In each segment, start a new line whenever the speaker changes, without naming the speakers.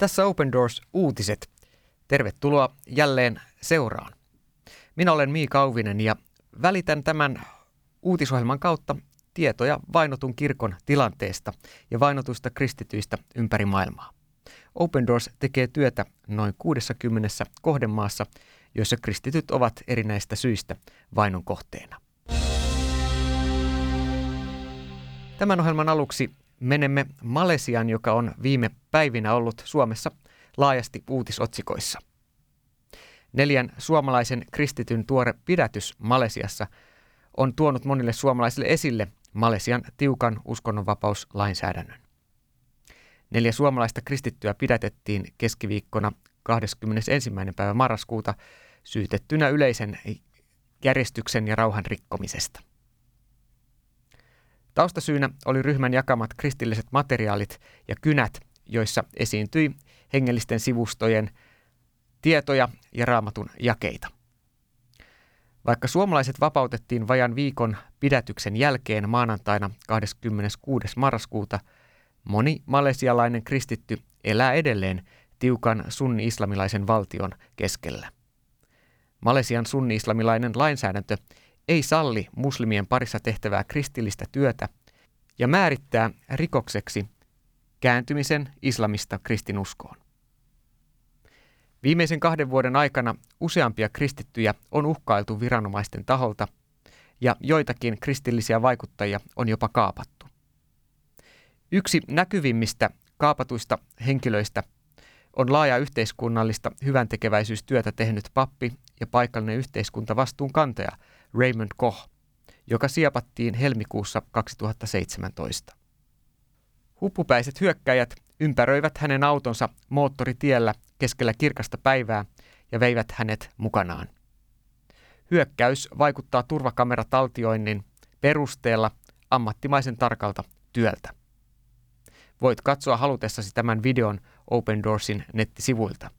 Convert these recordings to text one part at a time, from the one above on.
Tässä Open Doors uutiset. Tervetuloa jälleen seuraan. Minä olen Mii Kauvinen ja välitän tämän uutisohjelman kautta tietoja vainotun kirkon tilanteesta ja vainotuista kristityistä ympäri maailmaa. Open Doors tekee työtä noin 60 kohdemaassa, joissa kristityt ovat erinäistä syistä vainon kohteena. Tämän ohjelman aluksi menemme Malesiaan, joka on viime päivinä ollut Suomessa laajasti uutisotsikoissa. Neljän suomalaisen kristityn tuore pidätys Malesiassa on tuonut monille suomalaisille esille Malesian tiukan uskonnonvapauslainsäädännön. Neljä suomalaista kristittyä pidätettiin keskiviikkona 21. päivä marraskuuta syytettynä yleisen järjestyksen ja rauhan rikkomisesta. Taustasyynä oli ryhmän jakamat kristilliset materiaalit ja kynät, joissa esiintyi hengellisten sivustojen tietoja ja raamatun jakeita. Vaikka suomalaiset vapautettiin vajan viikon pidätyksen jälkeen maanantaina 26. marraskuuta, moni malesialainen kristitty elää edelleen tiukan sunni-islamilaisen valtion keskellä. Malesian sunni-islamilainen lainsäädäntö ei salli muslimien parissa tehtävää kristillistä työtä ja määrittää rikokseksi kääntymisen islamista kristinuskoon. Viimeisen kahden vuoden aikana useampia kristittyjä on uhkailtu viranomaisten taholta ja joitakin kristillisiä vaikuttajia on jopa kaapattu. Yksi näkyvimmistä kaapatuista henkilöistä on laaja yhteiskunnallista hyväntekeväisyystyötä tehnyt pappi ja paikallinen yhteiskuntavastuun kantaja Raymond Koch, joka siepattiin helmikuussa 2017. Huppupäiset hyökkäjät ympäröivät hänen autonsa moottoritiellä keskellä kirkasta päivää ja veivät hänet mukanaan. Hyökkäys vaikuttaa turvakamerataltioinnin perusteella ammattimaisen tarkalta työltä. Voit katsoa halutessasi tämän videon Open Doorsin nettisivuilta.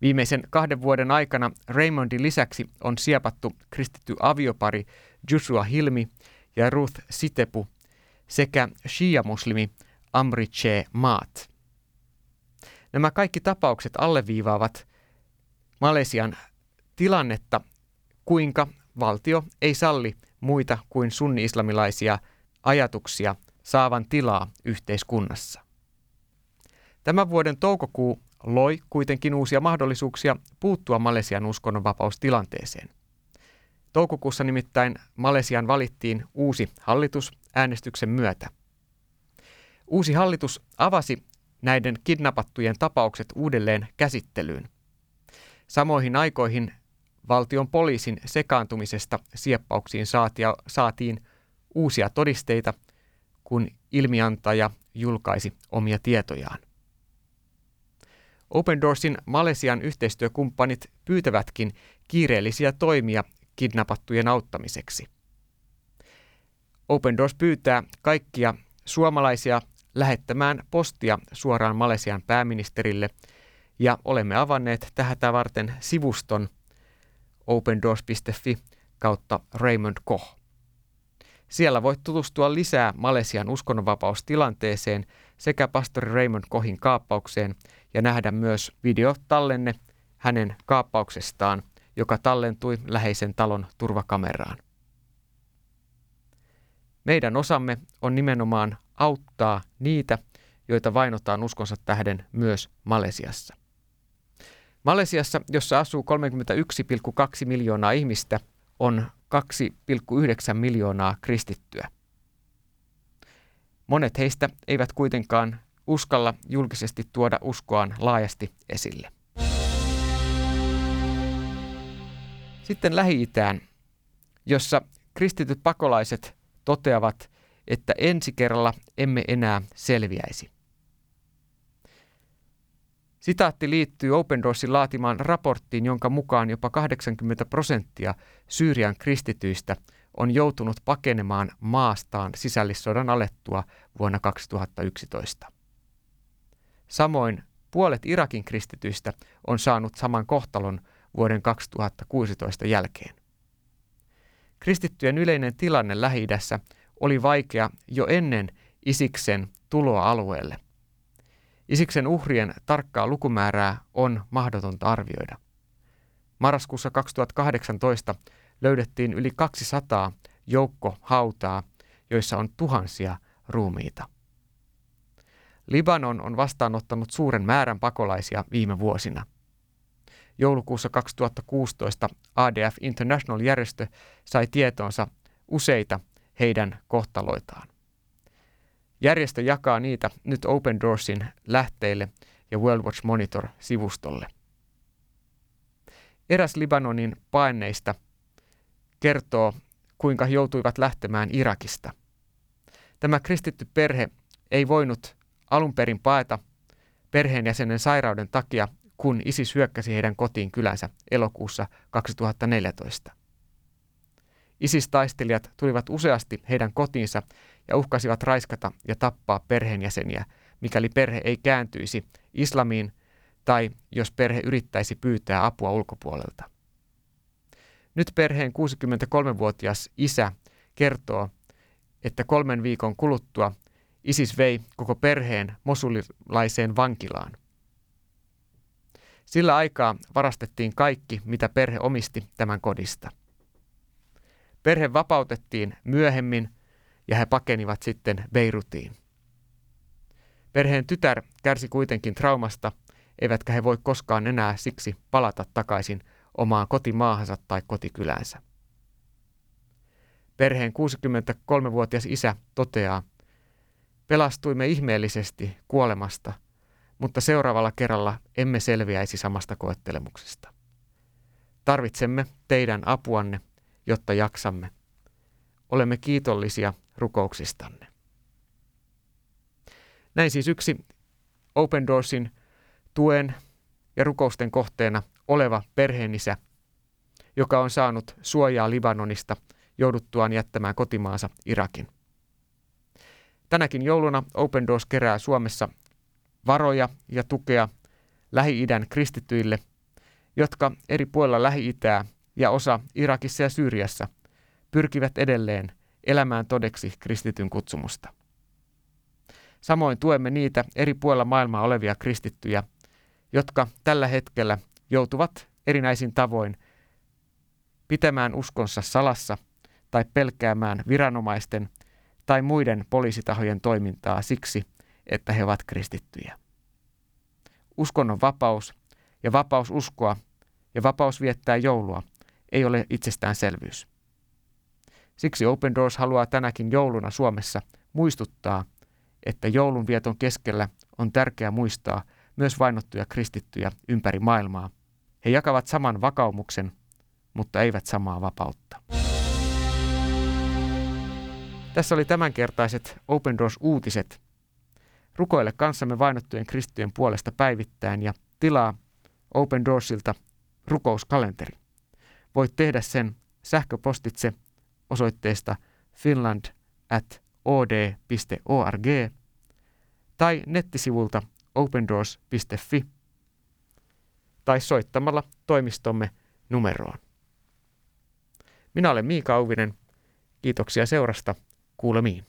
Viimeisen kahden vuoden aikana Raymondin lisäksi on siepattu kristitty aviopari Joshua Hilmi ja Ruth Sitepu sekä shia-muslimi Amriche Maat. Nämä kaikki tapaukset alleviivaavat Malesian tilannetta, kuinka valtio ei salli muita kuin sunni-islamilaisia ajatuksia saavan tilaa yhteiskunnassa. Tämän vuoden toukokuu loi kuitenkin uusia mahdollisuuksia puuttua Malesian uskonnonvapaustilanteeseen. Toukokuussa nimittäin Malesian valittiin uusi hallitus äänestyksen myötä. Uusi hallitus avasi näiden kidnappattujen tapaukset uudelleen käsittelyyn. Samoihin aikoihin valtion poliisin sekaantumisesta sieppauksiin saatiin uusia todisteita, kun ilmiantaja julkaisi omia tietojaan. Open Doorsin Malesian yhteistyökumppanit pyytävätkin kiireellisiä toimia kidnappattujen auttamiseksi. Open Doors pyytää kaikkia suomalaisia lähettämään postia suoraan Malesian pääministerille ja olemme avanneet tähätä varten sivuston opendoors.fi kautta Raymond Koch. Siellä voit tutustua lisää Malesian uskonnonvapaustilanteeseen sekä pastori Raymond Kohin kaappaukseen ja nähdä myös videotallenne hänen kaappauksestaan, joka tallentui läheisen talon turvakameraan. Meidän osamme on nimenomaan auttaa niitä, joita vainotaan uskonsa tähden myös Malesiassa. Malesiassa, jossa asuu 31,2 miljoonaa ihmistä, on 2,9 miljoonaa kristittyä. Monet heistä eivät kuitenkaan uskalla julkisesti tuoda uskoaan laajasti esille. Sitten Lähi-Itään, jossa kristityt pakolaiset toteavat, että ensi kerralla emme enää selviäisi. Sitaatti liittyy Open Doorsin laatimaan raporttiin, jonka mukaan jopa 80 prosenttia Syyrian kristityistä on joutunut pakenemaan maastaan sisällissodan alettua vuonna 2011. Samoin puolet Irakin kristityistä on saanut saman kohtalon vuoden 2016 jälkeen. Kristittyjen yleinen tilanne lähi oli vaikea jo ennen Isiksen tuloa alueelle. Isiksen uhrien tarkkaa lukumäärää on mahdotonta arvioida. Marraskuussa 2018 löydettiin yli 200 joukko hautaa, joissa on tuhansia ruumiita. Libanon on vastaanottanut suuren määrän pakolaisia viime vuosina. Joulukuussa 2016 ADF International-järjestö sai tietoonsa useita heidän kohtaloitaan. Järjestö jakaa niitä nyt Open Doorsin lähteille ja World Watch Monitor-sivustolle. Eräs Libanonin paineista kertoo, kuinka he joutuivat lähtemään Irakista. Tämä kristitty perhe ei voinut alun perin paeta perheenjäsenen sairauden takia, kun ISIS hyökkäsi heidän kotiin kylänsä elokuussa 2014. ISIS-taistelijat tulivat useasti heidän kotiinsa ja uhkasivat raiskata ja tappaa perheenjäseniä, mikäli perhe ei kääntyisi islamiin tai jos perhe yrittäisi pyytää apua ulkopuolelta. Nyt perheen 63-vuotias isä kertoo, että kolmen viikon kuluttua ISIS vei koko perheen mosulilaiseen vankilaan. Sillä aikaa varastettiin kaikki, mitä perhe omisti tämän kodista. Perhe vapautettiin myöhemmin ja he pakenivat sitten Beirutiin. Perheen tytär kärsi kuitenkin traumasta, eivätkä he voi koskaan enää siksi palata takaisin omaan kotimaahansa tai kotikyläänsä. Perheen 63-vuotias isä toteaa, pelastuimme ihmeellisesti kuolemasta, mutta seuraavalla kerralla emme selviäisi samasta koettelemuksesta. Tarvitsemme teidän apuanne, jotta jaksamme. Olemme kiitollisia rukouksistanne. Näin siis yksi Open Doorsin tuen ja rukousten kohteena oleva perheenisä, joka on saanut suojaa Libanonista jouduttuaan jättämään kotimaansa Irakin. Tänäkin jouluna Open Doors kerää Suomessa varoja ja tukea Lähi-idän kristittyille, jotka eri puolilla Lähi-itää ja osa Irakissa ja Syyriassa pyrkivät edelleen elämään todeksi kristityn kutsumusta. Samoin tuemme niitä eri puolilla maailmaa olevia kristittyjä, jotka tällä hetkellä joutuvat erinäisin tavoin pitämään uskonsa salassa tai pelkäämään viranomaisten tai muiden poliisitahojen toimintaa siksi, että he ovat kristittyjä. Uskonnon vapaus ja vapaus uskoa ja vapaus viettää joulua ei ole itsestäänselvyys. Siksi Open Doors haluaa tänäkin jouluna Suomessa muistuttaa, että joulunvieton keskellä on tärkeää muistaa myös vainottuja kristittyjä ympäri maailmaa. He jakavat saman vakaumuksen, mutta eivät samaa vapautta. Tässä oli tämänkertaiset Open Doors-uutiset. Rukoile kanssamme vainottujen kristittyjen puolesta päivittäin ja tilaa Open Doorsilta rukouskalenteri. Voit tehdä sen sähköpostitse osoitteesta finland at od.org tai nettisivulta opendoors.fi tai soittamalla toimistomme numeroon. Minä olen Miika Auvinen. Kiitoksia seurasta. Kuulemiin.